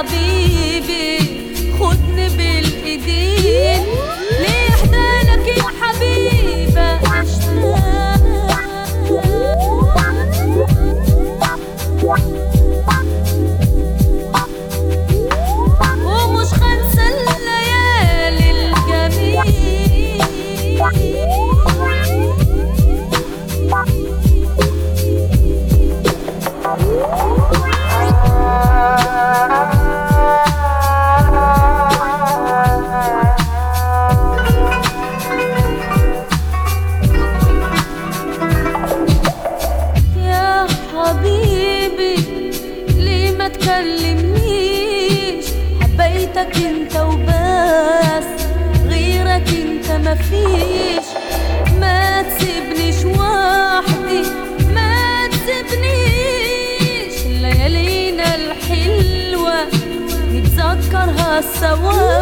حبيبي sawah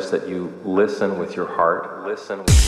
suggest that you listen with your heart. Listen with.